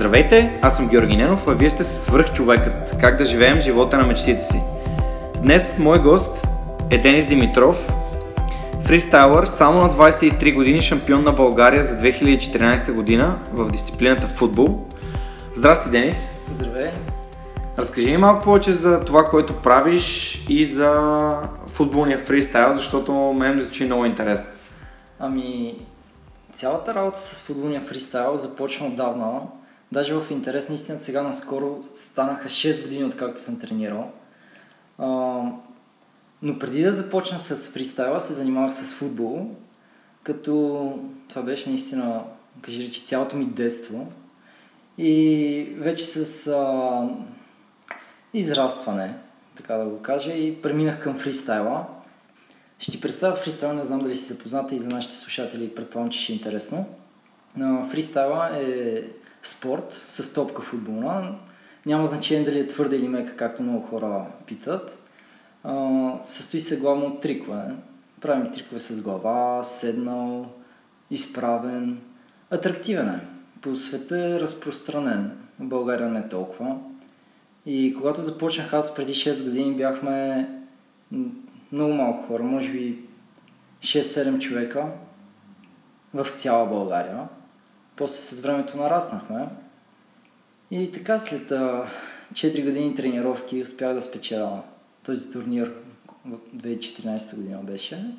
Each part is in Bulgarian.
Здравейте, аз съм Георги Ненов, а вие сте се свръх човекът. Как да живеем живота на мечтите си. Днес мой гост е Денис Димитров, фристайлър, само на 23 години шампион на България за 2014 година в дисциплината футбол. Здрасти, Денис! Здравей! Разкажи ми малко повече за това, което правиш и за футболния фристайл, защото мен ми звучи много интересно. Ами, цялата работа с футболния фристайл започна отдавна. Даже в интерес на истината сега наскоро станаха 6 години откакто съм тренирал. А, но преди да започна с фристайла се занимавах с футбол, като това беше наистина, кажи речи, цялото ми детство. И вече с а, израстване, така да го кажа, и преминах към фристайла. Ще ти представя фристайла, не знам дали си запозната и за нашите слушатели, предполагам, че ще е интересно. Но фристайла е спорт с топка футболна. Няма значение дали е твърда или мека, както много хора питат. А, състои се главно от трикове. Правим трикове с глава, седнал, изправен. Атрактивен е. По света е разпространен. В България не толкова. И когато започнах аз преди 6 години, бяхме много малко хора, може би 6-7 човека в цяла България. После с времето нараснахме. И така след 4 години тренировки успях да спечеля този турнир в 2014 година беше.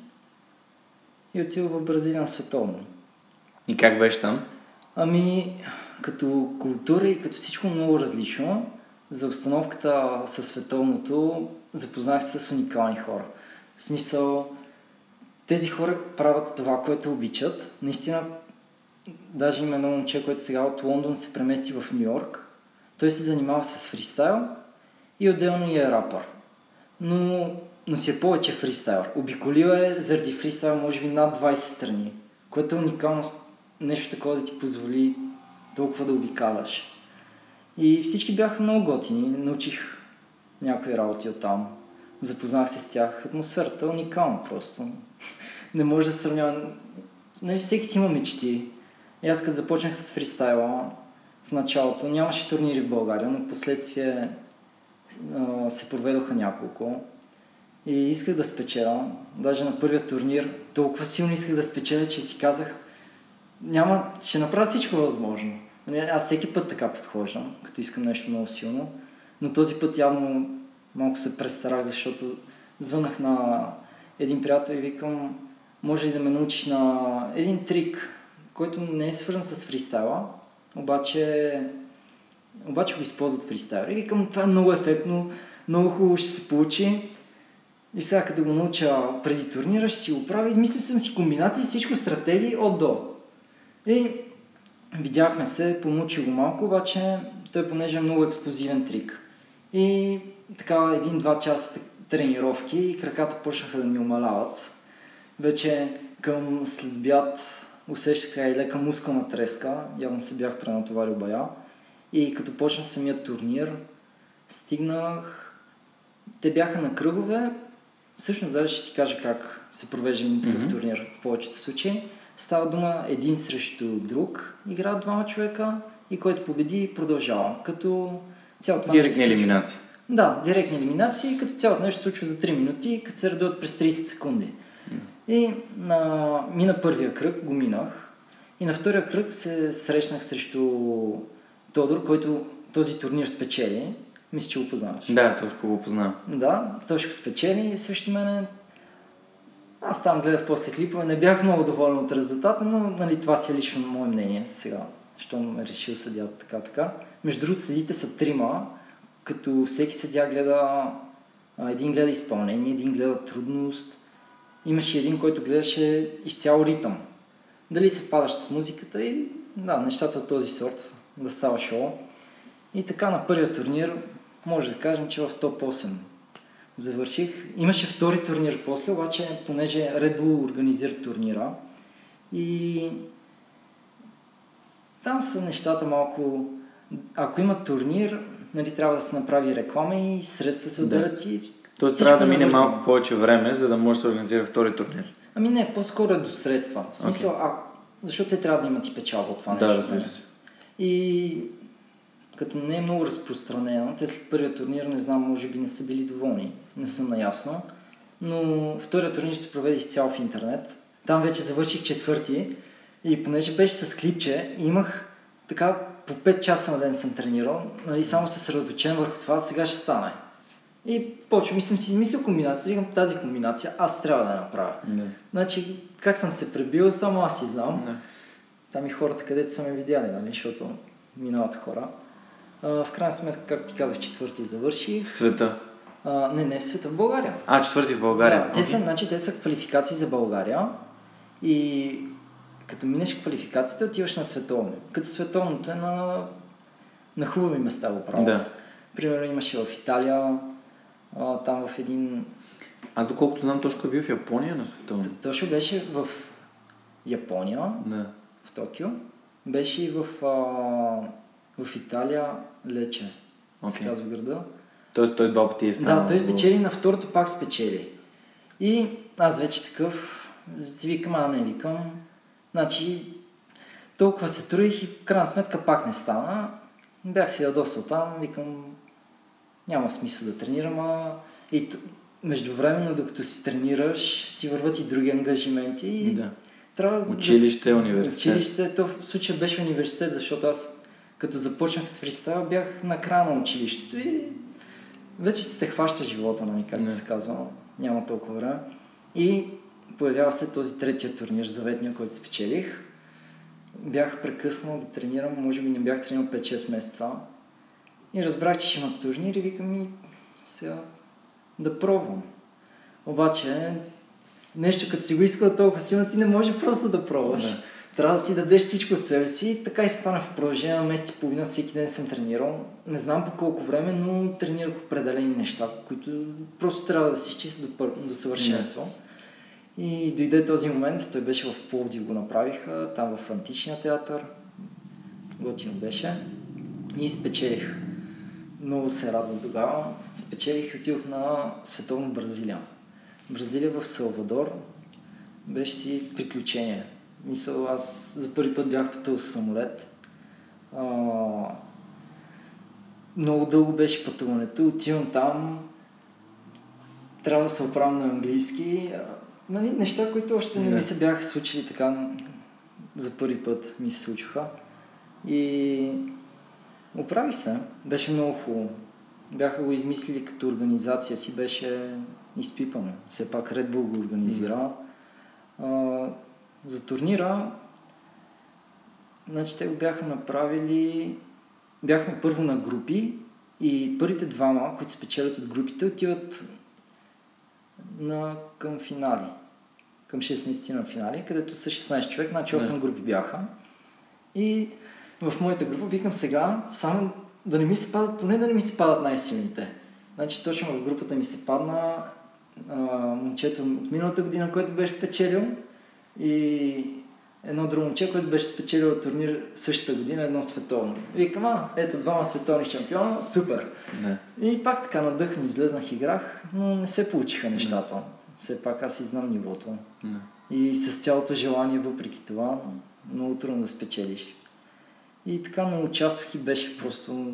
И отидох в Бразилия на световно. И как беше там? Ами, като култура и като всичко много различно, за обстановката със световното запознах се с уникални хора. В смисъл, тези хора правят това, което обичат. Наистина, даже има едно момче, което сега от Лондон се премести в Нью Йорк. Той се занимава с фристайл и отделно и е рапър. Но, но си е повече фристайл. Обиколил е заради фристайл може би над 20 страни, което е уникално нещо такова да ти позволи толкова да обикаляш. И всички бяха много готини. Научих някои работи от там. Запознах се с тях. Атмосферата е уникална просто. Не може да сравнява. Не, всеки си има мечти. И аз като започнах с фристайла в началото, нямаше турнири в България, но в последствие се проведоха няколко. И исках да спечеля. Даже на първия турнир толкова силно исках да спечеля, че си казах, няма, ще направя всичко възможно. Аз всеки път така подхождам, като искам нещо много силно, но този път явно малко се престарах, защото звънах на един приятел и викам, може ли да ме научиш на един трик, който не е свързан с фристайла, обаче, обаче го използват фристайла. И викам, това е много ефектно, много хубаво ще се получи. И сега като го науча преди турнира, ще си го правя. Измислил съм си комбинации, всичко стратегии от до. И видяхме се, помучи го малко, обаче той понеже е много експлозивен трик. И така един-два часа тренировки и краката почнаха да ми умаляват. Вече към следбят усещах и лека мускулна треска, явно се бях пренатоварил бая. И като почна самия турнир, стигнах... Те бяха на кръгове, всъщност даже ще ти кажа как се провежда един такъв mm-hmm. турнир в повечето случаи. Става дума един срещу друг, играят двама човека и който победи продължава. Като цялото това Директни елиминации. Да, директни елиминации, като цялото нещо се случва за 3 минути, като се редуват през 30 секунди. И на, мина първия кръг, го минах. И на втория кръг се срещнах срещу Тодор, който този турнир спечели. Мисля, че го познаваш. Да, точно го познавам. Да, го спечели и срещу мене аз там гледах после клипове, не бях много доволен от резултата, но нали, това си е лично мое мнение сега, щом е решил съдят така така. Между другото, съдите са трима, като всеки съдя гледа, един гледа изпълнение, един гледа трудност. Имаше един, който гледаше изцяло ритъм. дали се впадаш с музиката и да, нещата от този сорт, да става шоу. И така на първия турнир, може да кажем, че в топ 8 завърших. Имаше втори турнир после, обаче понеже Red Bull организира турнира и там са нещата малко... Ако има турнир, нали, трябва да се направи реклама и средства се отделят да. и Тоест трябва да мине малко повече време, за да може да се организира втори турнир. Ами не, по-скоро е до средства. В смисъл, okay. а, защото те трябва да имат и печалба от това да, нещо. Да, разбира се. И като не е много разпространено, те след първия турнир, не знам, може би не са били доволни, не съм наясно, но втория турнир се проведе изцяло в интернет. Там вече завърших четвърти и понеже беше с клипче, имах така по 5 часа на ден съм тренирал и нали, само се съсредоточен върху това, сега ще стане. И почвам и съм си измислил комбинация, викам тази комбинация аз трябва да я направя. Не. Значи, как съм се пребил, само аз си знам. Не. Там и хората, където са ме видяли, нали, защото минават хора. А, в крайна сметка, както ти казах, четвърти завърши. Света. А, не, не в света, в България. А, четвърти в България. Да, те, са, значи, те са квалификации за България и като минеш квалификацията, отиваш на световно. Като световното е на, на хубави места го правят. Да. Примерно имаше в Италия, а, там в един... Аз доколкото знам, точно бил в Япония на световно. Точно беше в Япония, да. в Токио. Беше и в, а, в Италия Лече, okay. се казва града. Тоест той два пъти е станал. Да, той спечели на второто пак спечели. И аз вече такъв си викам, а не викам. Значи толкова се труих и в крайна сметка пак не стана. Бях си ядосал там, викам, няма смисъл да тренирам, а и междувременно, докато си тренираш, си върват и други ангажименти. И да. Трябва училище, да, университет. Училище, то в случая беше университет, защото аз като започнах с фристайл, бях на края на училището и вече се хваща живота, нали, както се казва. Няма толкова време. И появява се този третия турнир, заветния, който спечелих. Бях прекъснал да тренирам, може би не бях тренирал 5-6 месеца. И разбрах, че ще има турнир и викам и сега да пробвам. Обаче, нещо като си го искал толкова силно, ти не може просто да пробваш. Не. Трябва да си дадеш всичко от себе си. И така и стана в продължение на месец и половина, всеки ден съм тренирал. Не знам по колко време, но тренирах определени неща, които просто трябва да се изчистят до, до съвършенство. Не. И дойде този момент, той беше в Пловдив, го направиха, там в Античния театър. Готино беше. И спечелих. Много се радвам тогава. Спечелих и отидох на световно Бразилия. Бразилия в Салвадор беше си приключение. Мисъл, аз за първи път бях пътал с самолет. А, много дълго беше пътуването. Отивам там, трябва да се оправям на английски. Нали, неща, които още не ми се бяха случили така за първи път ми се случиха. И Оправи се. Беше много хубаво. Бяха го измислили като организация си, беше изпипано. Все пак Red Bull го организира. А, за турнира, значи те го бяха направили, бяхме първо на групи и първите двама, които спечелят от групите, отиват на, към финали. Към 16 на финали, където са 16 човек, значи 8 групи бяха. И в моята група, викам сега, само да не ми се падат, поне да не ми се падат най-силните. Значи точно в групата ми се падна а, момчето от миналата година, което беше спечелил и едно друго момче, което беше спечелил турнир същата година, едно световно. Викам, а, ето двама световни шампиона, супер. Не. И пак така надъхни, излезнах, играх, но не се получиха нещата. Не. Все пак аз и знам нивото. Не. И с цялото желание, въпреки това, много трудно да спечелиш. И така не участвах и беше просто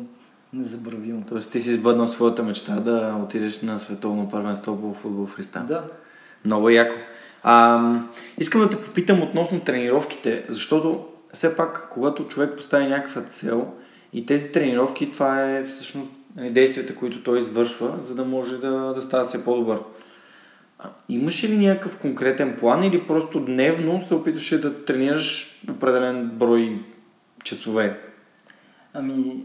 незабравимо. Тоест ти си избъднал своята мечта да отидеш на световно първенство по футбол в Христа. Да. Много яко. А, искам да те попитам относно тренировките, защото все пак, когато човек постави някаква цел и тези тренировки, това е всъщност нали, действията, които той извършва, за да може да, да става все по-добър. А, имаш ли някакъв конкретен план или просто дневно се опитваше да тренираш определен брой часове. Ами...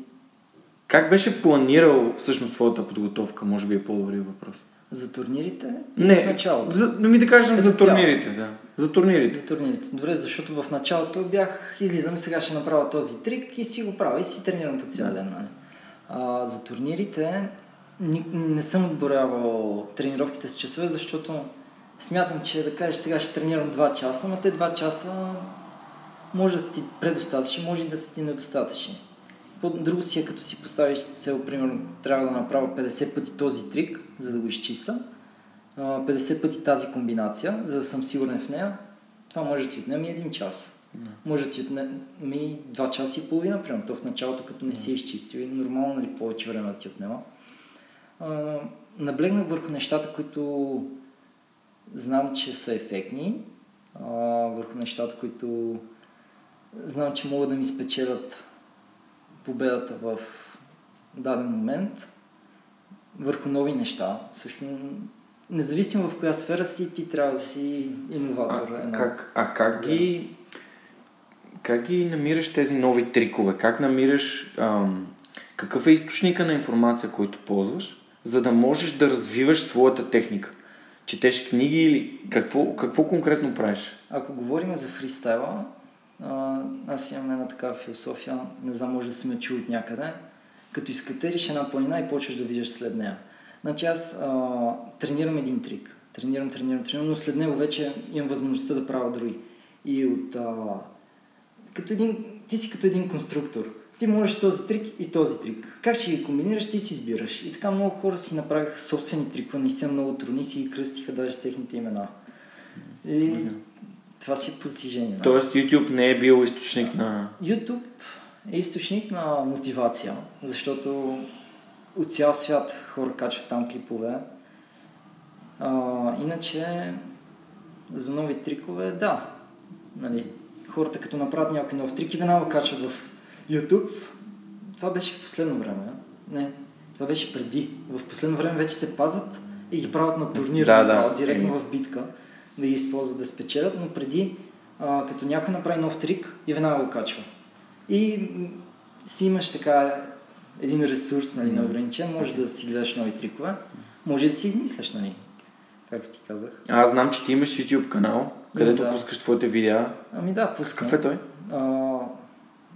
Как беше планирал всъщност своята подготовка? Може би е по-добрия въпрос. За турнирите? Не, в началото. За, да ми да кажем за турнирите, да. За турнирите. За турнирите. Добре, защото в началото бях, излизам, сега ще направя този трик и си го правя и си тренирам по цял ден. Нали? А, за турнирите ни, не съм отборявал тренировките с часове, защото смятам, че да кажеш сега ще тренирам 2 часа, но те 2 часа може да са ти предостатъчни, може и да недостатъчни. По- Друго си е като си поставиш цел, примерно трябва да направя 50 пъти този трик, за да го изчиста, а, 50 пъти тази комбинация, за да съм сигурен в нея, това може да ти отнеме един час. Може да ти отнеме и 2 часа и половина, примерно. То в началото, като не си е изчистил, и нормално нали, повече време да ти отнема. А, наблегнах върху нещата, които знам, че са ефектни, а, върху нещата, които знам, че могат да ми спечелят победата в даден момент, върху нови неща. Също, независимо в коя сфера си, ти трябва да си иноватор. А, Едно- как, а как ги как ги намираш тези нови трикове? Как намираш ам, какъв е източника на информация, който ползваш, за да можеш да развиваш своята техника? Четеш книги или какво, какво конкретно правиш? Ако говорим за фристайла, аз имам една такава философия, не знам, може да си ме чул от някъде. Като изкатериш една планина и почваш да виждаш след нея. Значи аз а, тренирам един трик. Тренирам, тренирам, тренирам, но след него вече имам възможността да правя други. И от... А, като един, ти си като един конструктор. Ти можеш този трик и този трик. Как ще ги комбинираш, ти си избираш. И така много хора си направиха собствени трикове, наистина много трудни, си ги кръстиха даже с техните имена. И това си е постижение. Тоест YouTube не е бил източник на... YouTube е източник на мотивация, защото от цял свят хора качват там клипове. А, иначе, за нови трикове, да. Нали, хората като направят някой нов трик и веднага качват в YouTube. Това беше в последно време. Не, това беше преди. В последно време вече се пазят и ги правят на турнир, Да, да. директно Еми. в битка, да ги използват да спечелят, но преди, а, като някой направи нов трик и веднага го качва. И си имаш така един ресурс нали, неограничен, може да си гледаш нови трикове, може да си измисляш, нали, както ти казах. Аз знам, че ти имаш YouTube канал, където да. пускаш твоите видеа. Ами да, пускам. Какъв е той? А,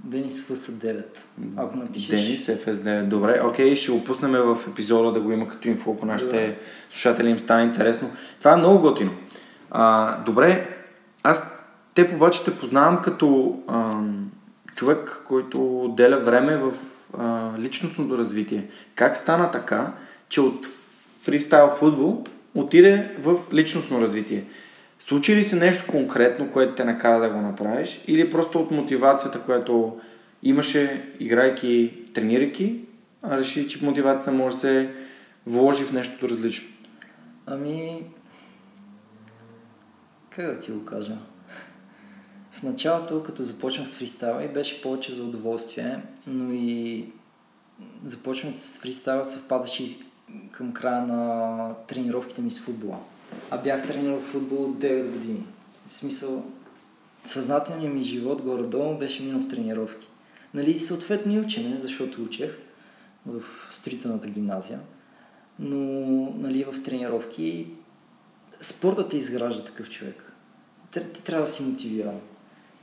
Денис Фъса 9. Ако напишеш... Денис FS9. Добре, окей, ще го пуснем в епизода да го има като инфо по нашите Да. слушатели, им стане интересно. Това е много готино. А, добре, аз те обаче те познавам като ам, човек, който отделя време в а, личностното развитие. Как стана така, че от фристайл футбол отиде в личностно развитие? Случи ли се нещо конкретно, което те накара да го направиш или просто от мотивацията, която имаше, играйки, тренирайки, а реши, че мотивацията може да се вложи в нещо различно? Ами... Как да ти го кажа? В началото, като започнах с фристайла, и беше повече за удоволствие, но и започвам с фристайла съвпадаше към края на тренировките ми с футбола. А бях тренирал футбол от 9 години. В смисъл, съзнателният ми живот горе-долу беше минал в тренировки. Нали, съответно и учене, защото учех в строителната гимназия. Но нали, в тренировки спортът те изгражда такъв човек. Ти, трябва да си мотивиран.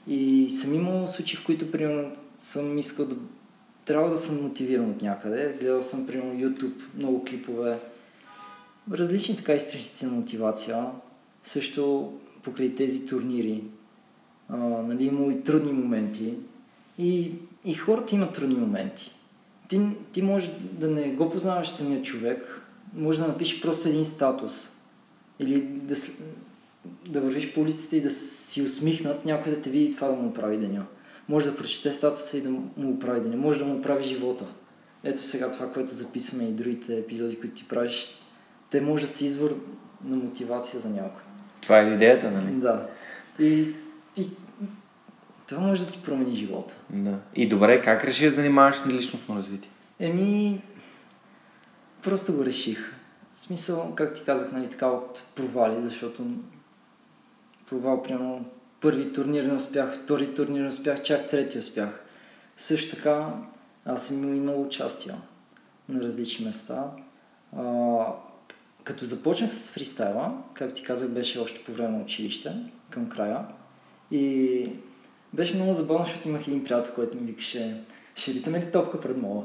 И съм имал случаи, в които примерно съм искал да... Трябва да съм мотивиран от някъде. Гледал съм примерно YouTube, много клипове. Различни така източници на мотивация. Също покрай тези турнири. А, нали, имало и трудни моменти. И, и хората имат трудни моменти. Ти, ти може да не го познаваш самия човек, може да напишеш просто един статус. Или да, да вървиш по улицата и да си усмихнат, някой да те види това да му прави деня. Може да прочете статуса и да му му прави деня. Може да му прави живота. Ето сега това, което записваме и другите епизоди, които ти правиш, те може да са извор на мотивация за някой. Това е идеята, нали? Да. И, и това може да ти промени живота. Да. И добре, как реши да занимаваш с личностно развитие? Еми, просто го реших. В смисъл, както ти казах, нали, така от провали, защото провал, примерно, първи турнир не успях, втори турнир не успях, чак трети успях. Също така, аз съм имал участия на различни места. А, като започнах с фристайла, както ти казах, беше още по време на училище, към края. И беше много забавно, защото имах един приятел, който ми викаше ще ритаме ли топка пред мола?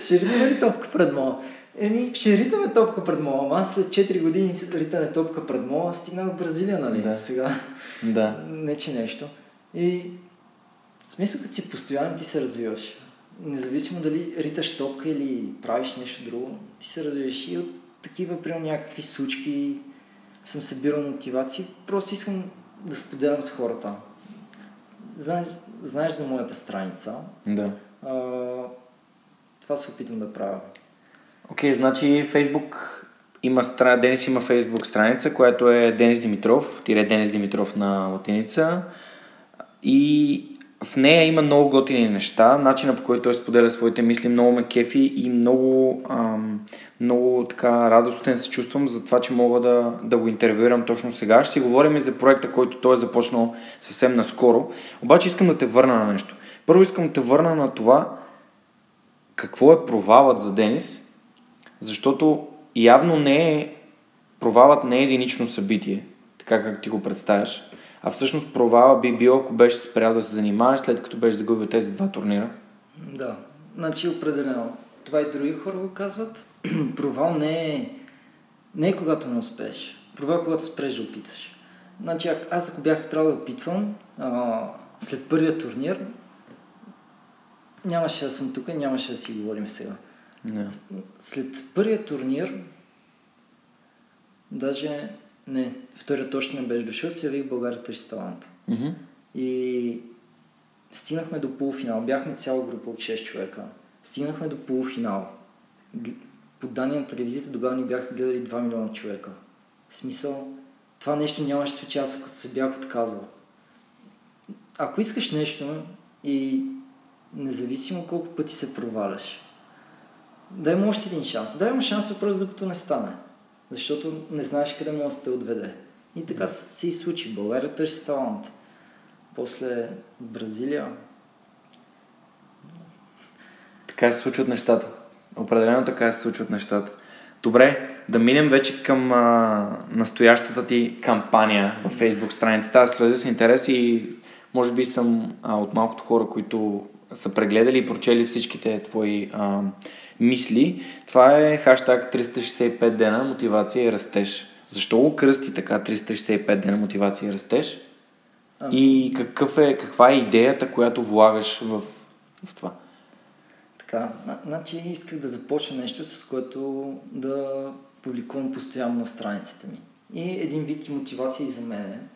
ще ритаме ли топка пред мола? Еми, ще ритаме топка пред мола, ама аз след 4 години си ритане топка пред мола, стигнах в Бразилия, нали? Да. Сега. Да. Не, че нещо. И в смисъл, като си постоянно, ти се развиваш. Независимо дали риташ топка или правиш нещо друго, ти се развиваш и от такива, примерно, някакви случки съм събирал мотивации. Просто искам да споделям с хората. Знаеш, знаеш за моята страница. Да. А, това се опитвам да правя. Окей, okay, значи Фейсбук има стра... Денис има Фейсбук страница, която е Денис Димитров, тире Денис Димитров на латиница. И в нея има много готини неща. Начинът по който той споделя своите мисли много ме кефи и много, ам, много така радостен се чувствам за това, че мога да, да го интервюирам точно сега. Ще си говорим и за проекта, който той е започнал съвсем наскоро. Обаче искам да те върна на нещо. Първо искам да те върна на това какво е провалът за Денис, защото явно не е провалът не е единично събитие, така как ти го представяш. А всъщност провала би бил, ако беше спрял да се занимаваш, след като беше загубил тези два турнира. Да, значи определено. Това и други хора го казват. Провал не е, не е когато не успееш. Провал е когато спреш да опитваш. Значи аз ако бях спрял да опитвам, а, след първия турнир, нямаше да съм тук и нямаше да си говорим сега. Не. След първия турнир, даже не, вторият още не беше дошъл, се явих в България търси талант. Mm-hmm. И стигнахме до полуфинал. Бяхме цяла група от 6 човека. Стигнахме до полуфинал. По данни на телевизията тогава ни бяха гледали 2 милиона човека. В смисъл, това нещо нямаше случи, аз ако се бях отказал. Ако искаш нещо и независимо колко пъти се проваляш, дай му още един шанс. Дай му шанс въпрос, докато не стане. Защото не знаеш къде може да те отведе. И така се случи. България търси талант. После Бразилия. Така се случват нещата. Определено така се случват нещата. Добре, да минем вече към а, настоящата ти кампания в Facebook страницата. Аз следя с интерес и може би съм а, от малкото хора, които са прегледали и прочели всичките твои а, мисли. Това е хаштаг 365 дена мотивация и растеж. Защо го кръсти така 365 дена мотивация и растеж? А, И какъв е, каква е идеята, която влагаш в, в това? Така, значи исках да започна нещо, с което да публикувам постоянно на страниците ми. И един вид и мотивация и за мен.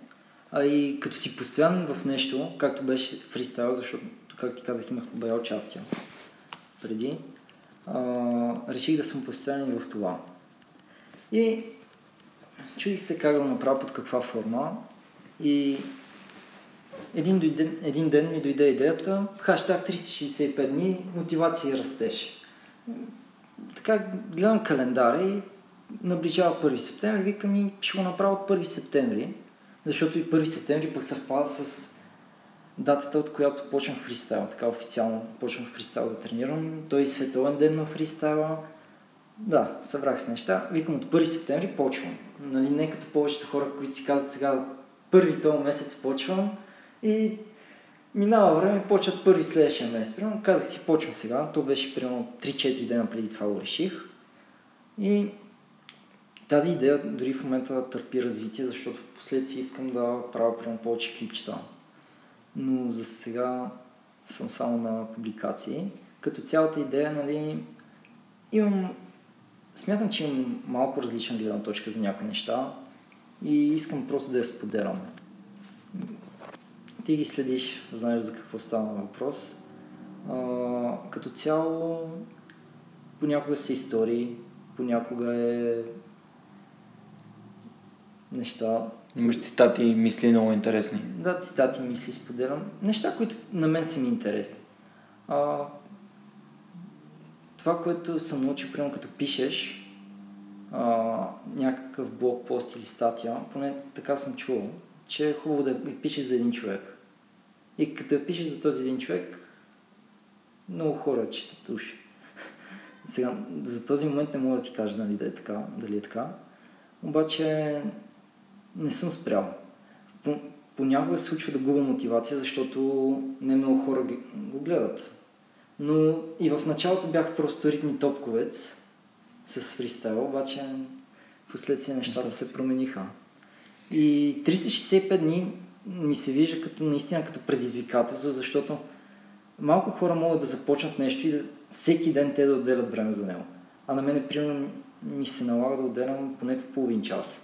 А и като си постоянен в нещо, както беше фристайл, защото, както ти казах, имах бая участия преди, а, реших да съм постоянен в това. И чуих се как да го направя под каква форма и един, дойде, един ден ми дойде идеята, хаштаг 365 дни, мотивация и растеж. Така гледам календара и наближава 1 септември, викам и ще го направя от 1 септември, защото и 1 септември пък съвпада с датата, от която почнах фристайл, така официално почнах фристайл да тренирам. Той е световен ден на фристайла. Да, събрах се неща. Викам от 1 септември почвам. Нали, не като повечето хора, които си казват сега първи този месец почвам и минава време, почват първи следващия месец. Примерно казах си, почвам сега. То беше примерно 3-4 дена преди това го реших. И тази идея дори в момента търпи развитие, защото в последствие искам да правя примерно повече клипчета. Но за сега съм само на публикации. Като цялата идея, нали, имам смятам, че имам малко различна гледна точка за някои неща и искам просто да я споделям. Ти ги следиш, знаеш за какво става въпрос. А, като цяло, понякога са истории, понякога е неща. Имаш цитати и мисли много интересни. Да, цитати, мисли споделям. Неща, които на мен са ми интересни. А, това, което съм научил, примерно като пишеш а, някакъв блог пост или статия, поне така съм чувал, че е хубаво да я пишеш за един човек. И като я пишеш за този един човек, много хора четат уши. Сега, за този момент не мога да ти кажа нали, да е така, дали е така. Обаче не съм спрял. По, понякога се случва да губя мотивация, защото не много хора го гледат. Но и в началото бях просто ритми топковец с фристайл, обаче последствие нещата се промениха. И 365 дни ми се вижда като наистина като предизвикателство, защото малко хора могат да започнат нещо и да, всеки ден те да отделят време за него. А на мен, примерно, ми се налага да отделям поне по половин час.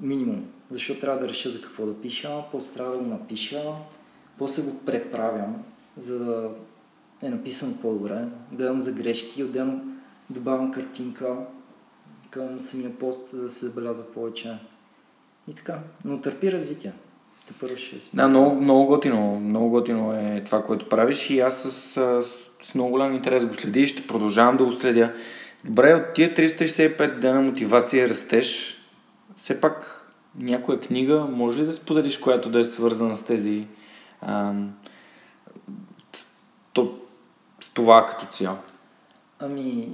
Минимум. Защото трябва да реша за какво да пиша, после трябва да го напиша, после го преправям, за да е написано по-добре. Гледам за грешки, отделно добавям картинка към самия пост, за да се забелязва повече. И така. Но търпи развитие. Те първо ще Да, много, много готино. Много готино е това, което правиш и аз с, с, с много голям интерес го следи и ще продължавам да го следя. Добре, от тия 365 дена мотивация и растеж, все пак някоя книга, може ли да споделиш, която да е свързана с тези а, с, с това като цяло? Ами,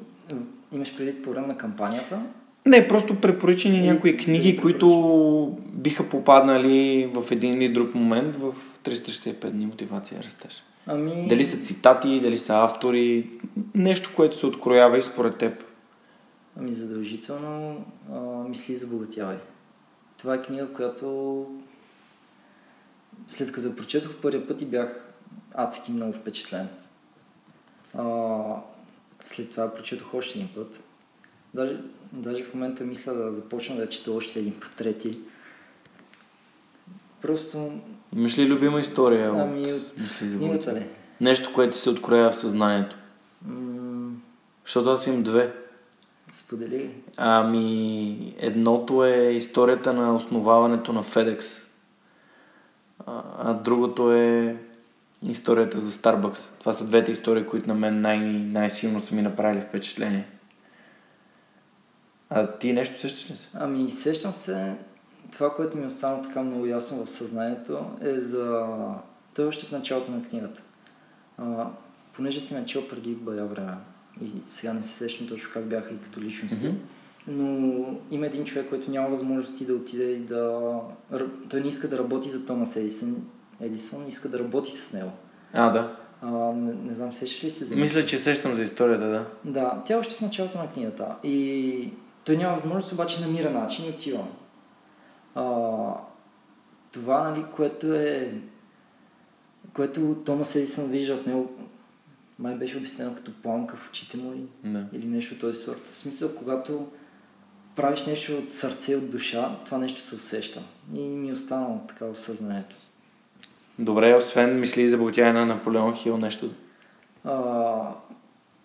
имаш предвид по време на кампанията? Не, просто препоръчени някои книги, които биха попаднали в един или друг момент в 365 дни мотивация растеж. Ами... Дали са цитати, дали са автори, нещо, което се откроява и според теб. Ами задължително а, мисли за богатявай. Това е книга, която след като прочетох първия път и бях адски много впечатлен. А, след това прочетох още един път. Даже, даже в момента мисля да започна да чета още един път, трети. Просто... Имаш ли любима история? Ами от Мисли за книгата ли? Нещо, което се откроява в съзнанието. М- Защото аз имам две. Сподели. Ами, едното е историята на основаването на FedEx. А, другото е историята за Starbucks. Това са двете истории, които на мен най- най-силно са ми направили впечатление. А ти нещо сещаш ли се? Ами сещам се, това, което ми остана така много ясно в съзнанието е за... Той е още в началото на книгата. А, понеже си начал преди бая време и сега не се сещам точно как бяха и като личности, Мгм. но има един човек, който няма възможности да отиде и да... Той не иска да работи за Томас Едисон, Едисон иска да работи с него. А, да. А, не, не знам, сещаш ли се за Мисля, че сещам за историята, да. да, тя е още в началото на книгата. И той няма възможност, обаче намира начин и отива. А, това, нали, което е което Томас Едисън вижда в него, май беше обяснено като пламка в очите му ли? да. или нещо от този сорт. В смисъл, когато правиш нещо от сърце, от душа, това нещо се усеща. И ми е останало така в съзнанието. Добре, освен мисли за богатяя на Наполеон Хил, нещо. А,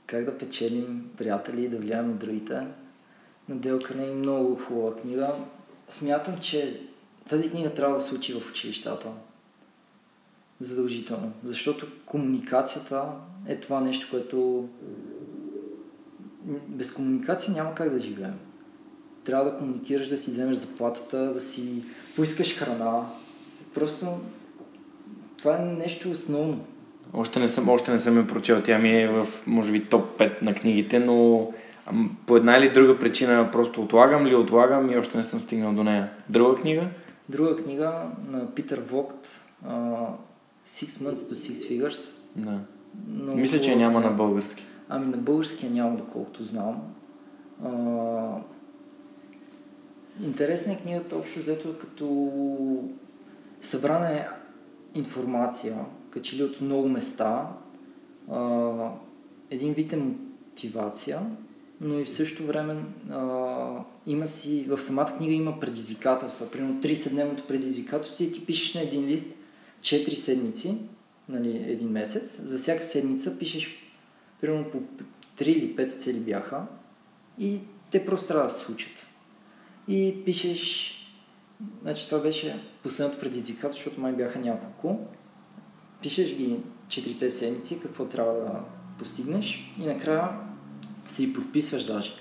как да печелим приятели и да влияем на другите. На Дел Карнеги много хубава книга. Смятам, че тази книга трябва да се учи в училищата. Задължително. Защото комуникацията е това нещо, което без комуникация няма как да живеем. Трябва да комуникираш, да си вземеш заплатата, да си поискаш храна. Просто това е нещо основно. Още не съм, още не съм я прочел. Тя ми е в, може би, топ 5 на книгите, но по една или друга причина просто отлагам ли отлагам и още не съм стигнал до нея. Друга книга? Друга книга на Питър Вогт, Six Months to Six Figures. Да. Много Мисля, че няма на български. Ами на българския няма, доколкото знам. А, интересна е книгата, общо взето като събрана е информация, качели от много места. А, един вид е мотивация, но и в същото време а, има си, в самата книга има предизвикателства. Примерно 30-дневното предизвикателство и ти пишеш на един лист 4 седмици, нали, един месец. За всяка седмица пишеш примерно по 3 или 5 цели бяха и те просто трябва да се случат. И пишеш, значи това беше последното предизвикателство, защото май бяха няколко. Пишеш ги четирите седмици, какво трябва да постигнеш и накрая се и подписваш даже.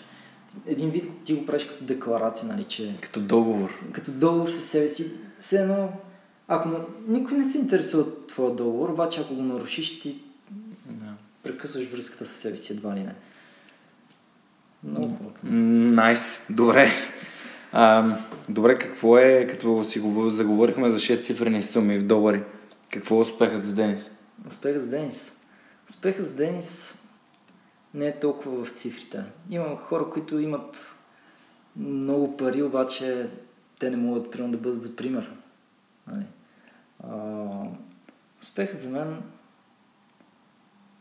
Един вид ти го правиш като декларация, нали, че Като договор. като договор със себе си, все едно, ако никой не се интересува от твоя договор, обаче ако го нарушиш, ти Да. прекъсваш връзката с себе си едва ли не. Много. Найс, добре. А, добре, какво е, като си го заговорихме за 6 цифрени суми в долари, какво е успехът за Денис? Успехът за Денис. Успехът за Денис не е толкова в цифрите. Има хора, които имат много пари, обаче те не могат примерно да бъдат за пример. Нали? А, успехът за мен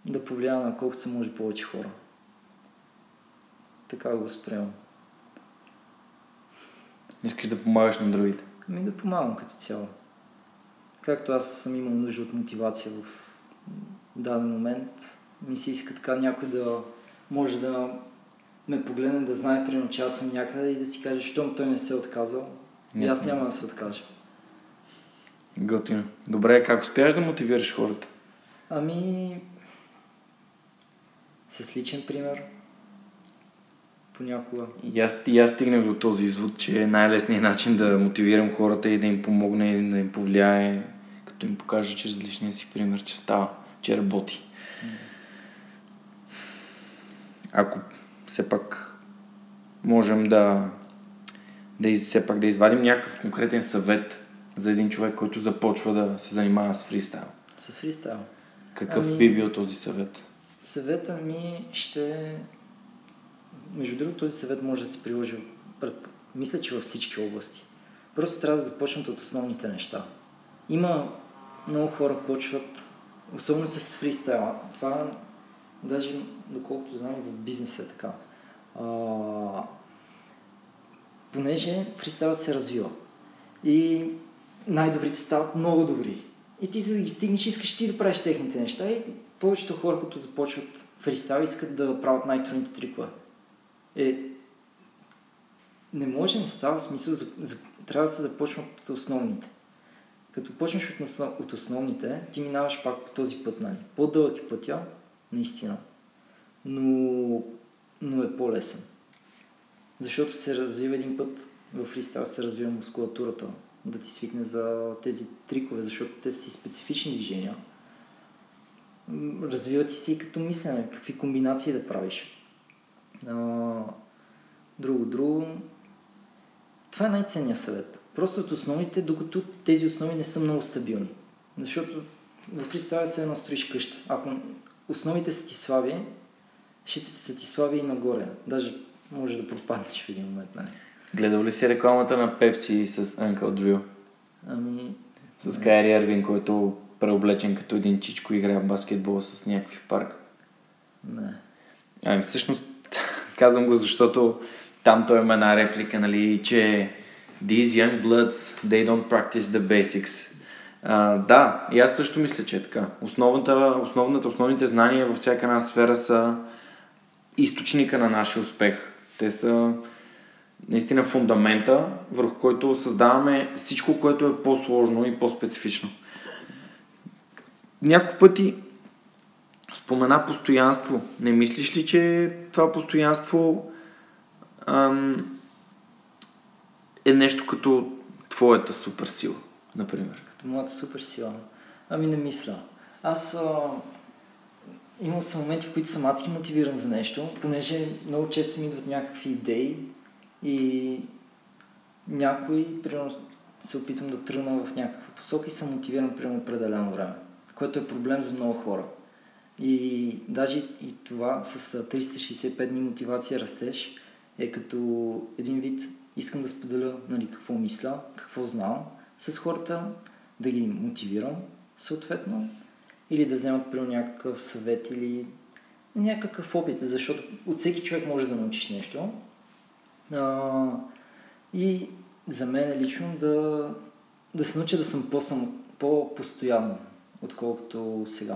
да повлия на колкото се може повече хора. Така го възприемам. Искаш да помагаш на другите? Ами да помагам като цяло. Както аз съм имал нужда от мотивация в даден момент, ми се иска така някой да може да ме погледне, да знае, примерно, че аз съм някъде и да си каже, щом той не се е отказал, и аз няма да се откажа. Готино. Добре, как успяваш да мотивираш хората? Ами, с личен пример, понякога. И аз, и аз стигнах до този извод, че е най-лесният начин да мотивирам хората и да им помогне и да им повлияе, като им покажа чрез личния си пример, че става, че работи. Ако все пак можем да, да из, все пак да извадим някакъв конкретен съвет за един човек, който започва да се занимава с фристайл. С фристайл. Какъв ами, би бил този съвет? Съвета ми ще... Между другото, този съвет може да се приложи, пред... мисля, че във всички области. Просто трябва да започнат от основните неща. Има много хора почват, особено с фристайла. Това даже, доколкото знам, в бизнеса е така. А, понеже фристайл се развива. И най-добрите стават много добри. И ти за да ги стигнеш, искаш ти да правиш техните неща. И повечето хора, като започват фристайл, искат да правят най-трудните трикове. Е, не може не става смисъл, за, за, трябва да се започнат от основните. Като почнеш от, от основните, ти минаваш пак по този път, нали? По-дълъг е пътя, наистина. Но, но е по-лесен. Защото се развива един път в фристайл, се развива мускулатурата, да ти свикне за тези трикове, защото те са си специфични движения. Развива ти си като мислене, какви комбинации да правиш. Друго, друго. Това е най-ценният съвет. Просто от основите, докато тези основи не са много стабилни. Защото в фристайл се едно строиш къща. Ако основите са ти слаби, ще са ти слаби и нагоре. Даже може да пропаднеш в един момент. Нали? Гледал ли си рекламата на Пепси с Uncle Drew? Ами... С Кайри Ервин, който преоблечен като един чичко играе в баскетбол с някакви в парк. Не. Ами всъщност казвам го, защото там той има една реплика, нали, че These young bloods, they don't practice the basics. А, да, и аз също мисля, че е така. Основната, основната, основните знания във всяка една сфера са източника на нашия успех. Те са наистина фундамента, върху който създаваме всичко, което е по-сложно и по-специфично. Няколко пъти спомена постоянство. Не мислиш ли, че това постоянство ам, е нещо като твоята суперсила, например? Като моята суперсила? Ами не мисля. Аз а, имал съм моменти, в които съм адски мотивиран за нещо, понеже много често ми идват някакви идеи и някой, примерно, се опитвам да тръгна в някаква посока и съм мотивиран примерно определено време, което е проблем за много хора. И даже и това с 365 дни мотивация растеж е като един вид искам да споделя нали, какво мисля, какво знам с хората, да ги мотивирам съответно или да вземат при някакъв съвет или някакъв опит, защото от всеки човек може да научиш нещо. А, и за мен лично да, да се науча да съм по-съм, по-постоянно, отколкото сега.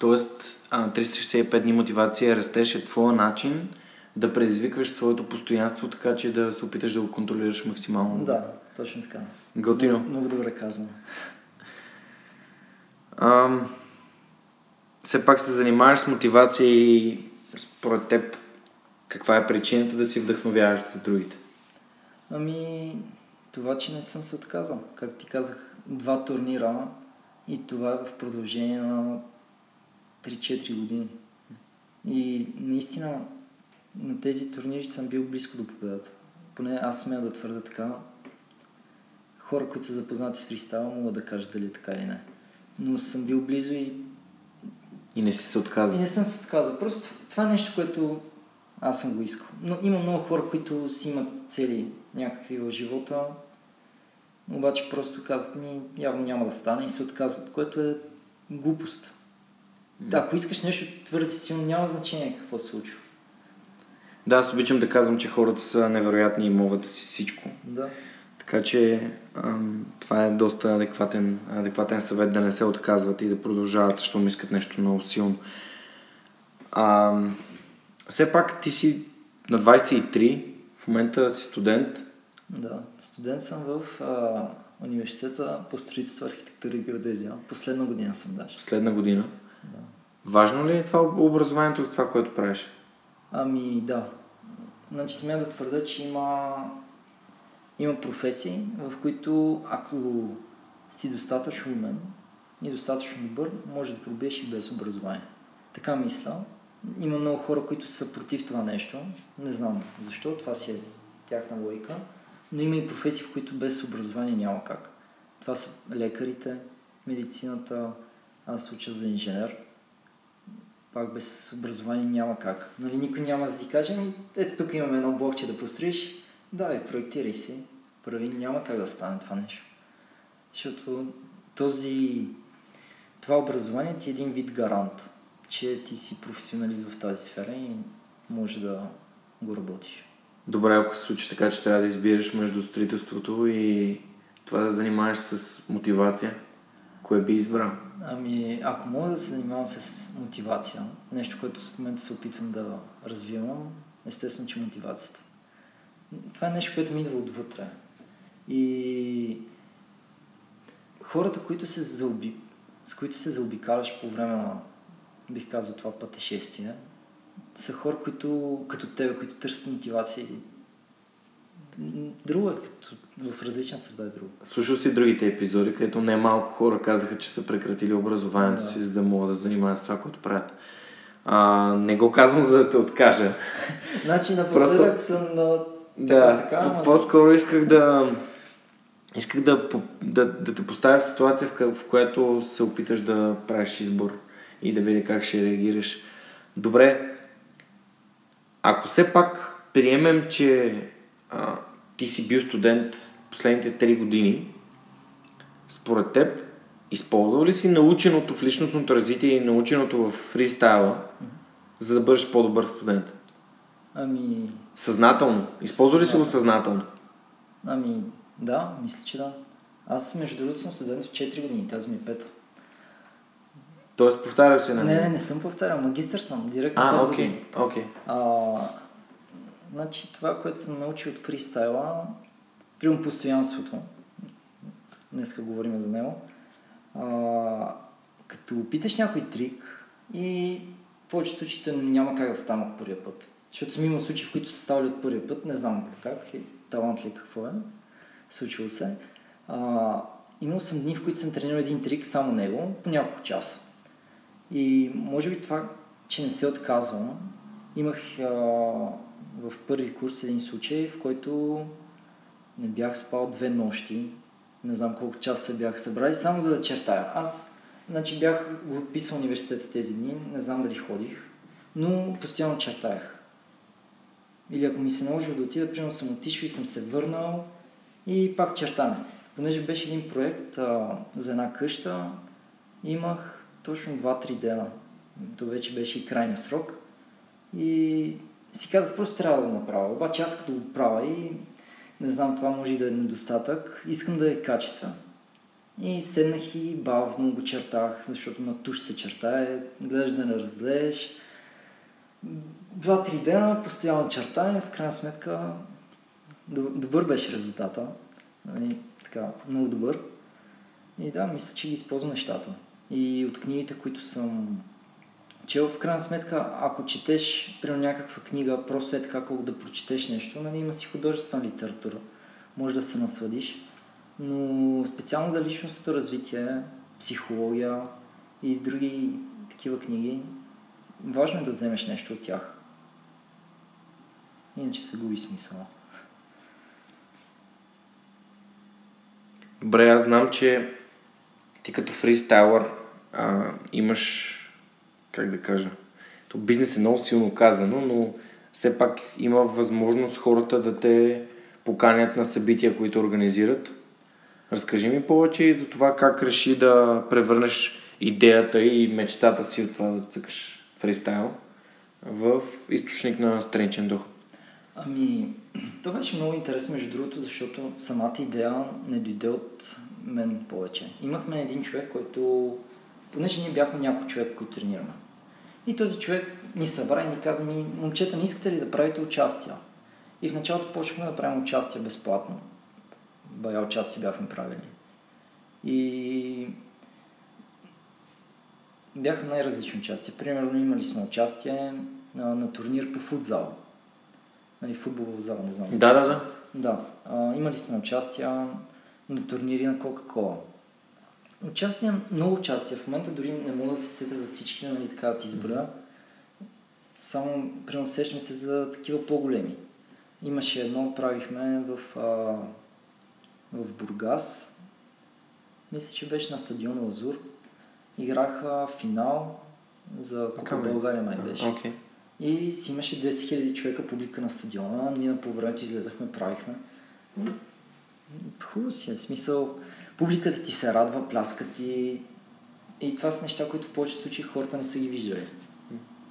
Тоест, 365 дни мотивация растеше е твоя начин да предизвикваш своето постоянство, така че да се опиташ да го контролираш максимално. Да, точно така. Готино. Много, много добре казано. Ам, все пак се занимаваш с мотивация и според теб каква е причината да си вдъхновяваш за другите? Ами, това, че не съм се отказал. Как ти казах, два турнира и това е в продължение на 3-4 години. И наистина на тези турнири съм бил близко до победата. Поне аз смея да твърда така. Хора, които са запознати с фристайл, могат да кажат дали е така или не. Но съм бил близо и... И не си се отказал. И не съм се отказал. Просто това е нещо, което аз съм го искал. Но има много хора, които си имат цели някакви в живота, обаче просто казват ми, явно няма да стане и се отказват, което е глупост. Да, ако искаш нещо твърде силно, няма значение какво се случва. Да, аз обичам да казвам, че хората са невероятни и могат си всичко. Да. Така че ам, това е доста адекватен, адекватен съвет да не се отказват и да продължават, защото искат нещо много силно. А, все пак ти си на 23, в момента си студент. Да, студент съм в а, университета по строителство, архитектура и геодезия. Последна година съм даже. Последна година. Да. Важно ли е това образованието за това, което правиш? Ами да. Значи смея да твърда, че има, има професии, в които ако си достатъчно умен и достатъчно добър, може да пробиеш и без образование. Така мисля. Има много хора, които са против това нещо. Не знам защо, това си е тяхна логика. Но има и професии, в които без образование няма как. Това са лекарите, медицината, аз уча за инженер. Пак без образование няма как. Нали, никой няма да ти каже, ми, ето тук имаме едно блокче да построиш. Да, и проектирай си. Прави, няма как да стане това нещо. Защото този, това образование ти е един вид гарант, че ти си професионалист в тази сфера и може да го работиш. Добре, ако се случи така, че трябва да избираш между строителството и това да занимаваш с мотивация, кое би избрал? Ами, ако мога да се занимавам с мотивация, нещо, което в момента се опитвам да развивам, естествено, че мотивацията. Това е нещо, което ми идва отвътре. И хората, които се заоби... с които се заобикаляш по време на, бих казал това пътешествие, са хора, които, като тебе, които търсят мотивация. Друго е, като в различна среда е друго. Слушал си другите епизоди, където не малко хора казаха, че са прекратили образованието Да. си, за да могат да занимават с това, което правят. А, не го казвам, за да те откажа. Значи напоследък съм на Да, така, ама- по-скоро исках да исках да, да, да те поставя в ситуация, в която се опиташ да правиш избор и да видя как ще реагираш. Добре, ако все пак приемем, че а, ти си бил студент последните 3 години, според теб, използвал ли си наученото в личностното развитие и наученото в фристайла, за да бъдеш по-добър студент? Ами, Съзнателно. Използва ли си го съзнателно? ами, да, мисля, че да. Аз, между другото, съм студент от 4 години, тази ми е пета. Тоест, повтарял се на Не, не, не съм повтарял, магистър съм, директно А, окей, окей. А, значи това, което съм научил от фристайла, примерно постоянството, днеска говорим за него, а, като опиташ някой трик и в повечето случаите няма как да стане от първия път. Защото съм имал случаи, в които са ставали от първия път, не знам как, и талант ли какво е, случило се. А, имал съм дни, в които съм тренирал един трик, само него, по няколко часа. И може би това, че не се отказвам, имах а, в първи курс един случай, в който не бях спал две нощи, не знам колко часа се бях събрали, само за да чертая. Аз значи, бях го отписал университета тези дни, не знам дали ходих, но постоянно чертаях. Или ако ми се наложи да отида, примерно съм отишъл и съм се върнал и пак чертане. Понеже беше един проект а, за една къща, имах точно 2-3 дена. То вече беше и крайния срок. И си казах, просто трябва да го направя. Обаче аз като го правя и не знам, това може и да е недостатък, искам да е качествен. И седнах и бавно го чертах, защото на туш се чертае, гледаш да не разлееш. Два-три дена постоянно чертане, в крайна сметка доб- добър беше резултата. Нали, така, много добър. И да, мисля, че ги използвам нещата. И от книгите, които съм чел, в крайна сметка, ако четеш, примерно някаква книга, просто е така, колко да прочетеш нещо, нали, има си художествена литература. Може да се насладиш. Но специално за личностното развитие, психология и други такива книги, важно е да вземеш нещо от тях. Иначе се губи смисъла. Добре, аз знам, че ти като фристайлър а, имаш, как да кажа, то бизнес е много силно казано, но все пак има възможност хората да те поканят на събития, които организират. Разкажи ми повече и за това как реши да превърнеш идеята и мечтата си от това да цъкаш фристайл в източник на страничен доход. Ами, то беше много интересно, между другото, защото самата идея не дойде от мен повече. Имахме един човек, който, понеже ние бяхме няколко човек, които тренираме. И този човек ни събра и ни каза ми, момчета, не искате ли да правите участия? И в началото почнахме да правим участия безплатно. Бая участия бяхме правили. И бяха най-различни участия. Примерно имали сме участие на, на турнир по футзал. Нали, футболов зал, не знам. Да, да, да. Да. А, имали сме участия на турнири на Кока-Кола. Участия, много участия. В момента дори не мога да се сетя за всички, нали, така да ти изброя. Само, примерно, сещам се за такива по-големи. Имаше едно, правихме в, а, в Бургас. Мисля, че беше на стадион Лазур. Играха финал за Купа България май беше. Okay. И си имаше 10 000 човека публика на стадиона. Ние на по излезахме, правихме. Хубаво си е. Смисъл, публиката ти се радва, пляска ти. И това са неща, които в повечето случаи хората не са ги виждали.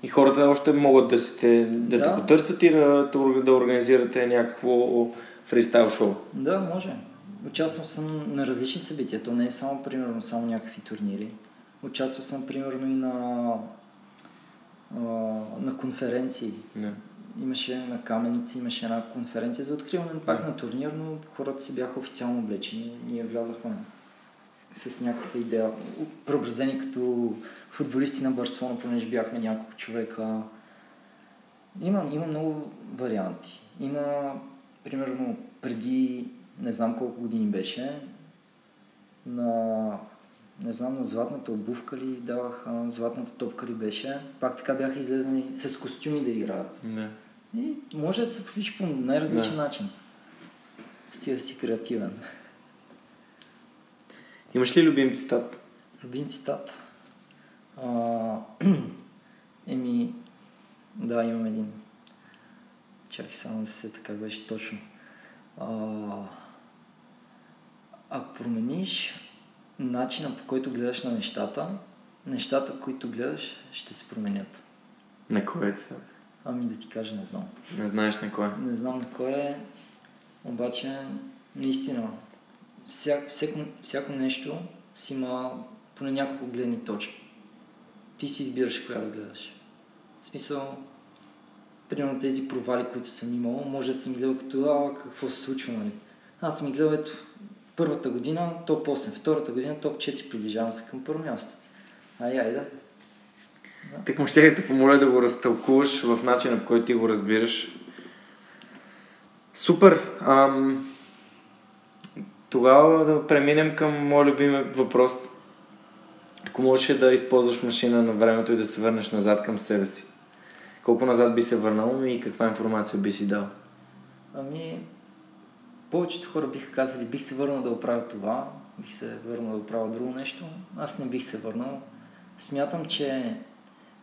И хората още могат да, сте, да, да. те потърсят и да, да организирате някакво фристайл шоу. Да, може. Участвал съм на различни събития. То не е само, примерно, само някакви турнири. Участвал съм, примерно, и на, на конференции. Не. Имаше на Каменица, имаше една конференция за откриване пак на турнир, но хората си бяха официално облечени. Ние влязахме с някаква идея, преобразени като футболисти на Барселона, понеже бяхме няколко човека. Има, има много варианти. Има, примерно, преди не знам колко години беше, на не знам, на златната обувка ли даваха, златната топка ли беше. Пак така бяха излезени с костюми да играят. Не. И може да се включи по най-различен не. начин. Стига си креативен. Имаш ли любим цитат? Любим цитат? А, еми, да, имам един. Чакай само да се така беше точно. А, ако промениш начина по който гледаш на нещата, нещата, които гледаш, ще се променят. На кое це? Ами да ти кажа, не знам. Не знаеш на кое? Не знам на кое обаче наистина вся, всяко, всяко нещо си има поне няколко гледни точки. Ти си избираш коя да гледаш. В смисъл, примерно тези провали, които съм имал, може да съм гледал като, а, какво се случва, нали? Аз съм гледал, ето, първата година топ 8, втората година топ 4, приближавам се към първо място. Ай, ай, да. Так му ще те помоля да го разтълкуваш в начина, по който ти го разбираш. Супер! Ам... Тогава да преминем към моят любим въпрос. Ако можеш да използваш машина на времето и да се върнеш назад към себе си, колко назад би се върнал и каква информация би си дал? Ами, повечето хора биха казали, бих се върнал да оправя това, бих се върнал да оправя друго нещо. Аз не бих се върнал. Смятам, че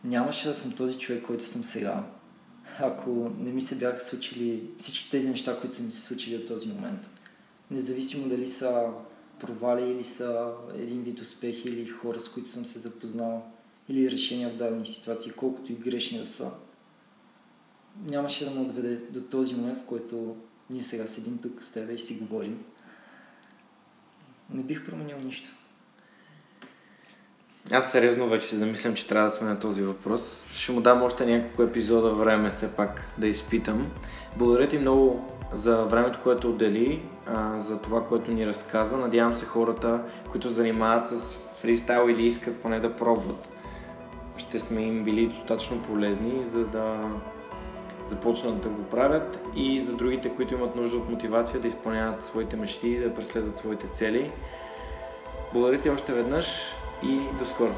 нямаше да съм този човек, който съм сега, ако не ми се бяха случили всички тези неща, които са ми се случили от този момент. Независимо дали са провали или са един вид успехи или хора, с които съм се запознал или решения в дадени ситуации, колкото и грешни да са, нямаше да ме отведе до този момент, в който ние сега седим тук с теб и си говорим. Не бих променил нищо. Аз сериозно вече се замислям, че трябва да сме на този въпрос. Ще му дам още няколко епизода време все пак да изпитам. Благодаря ти много за времето, което отдели, за това, което ни разказа. Надявам се хората, които занимават с фристайл или искат поне да пробват, ще сме им били достатъчно полезни, за да започнат да го правят и за другите, които имат нужда от мотивация да изпълняват своите мечти, да преследват своите цели. Благодаря ти още веднъж и до скоро.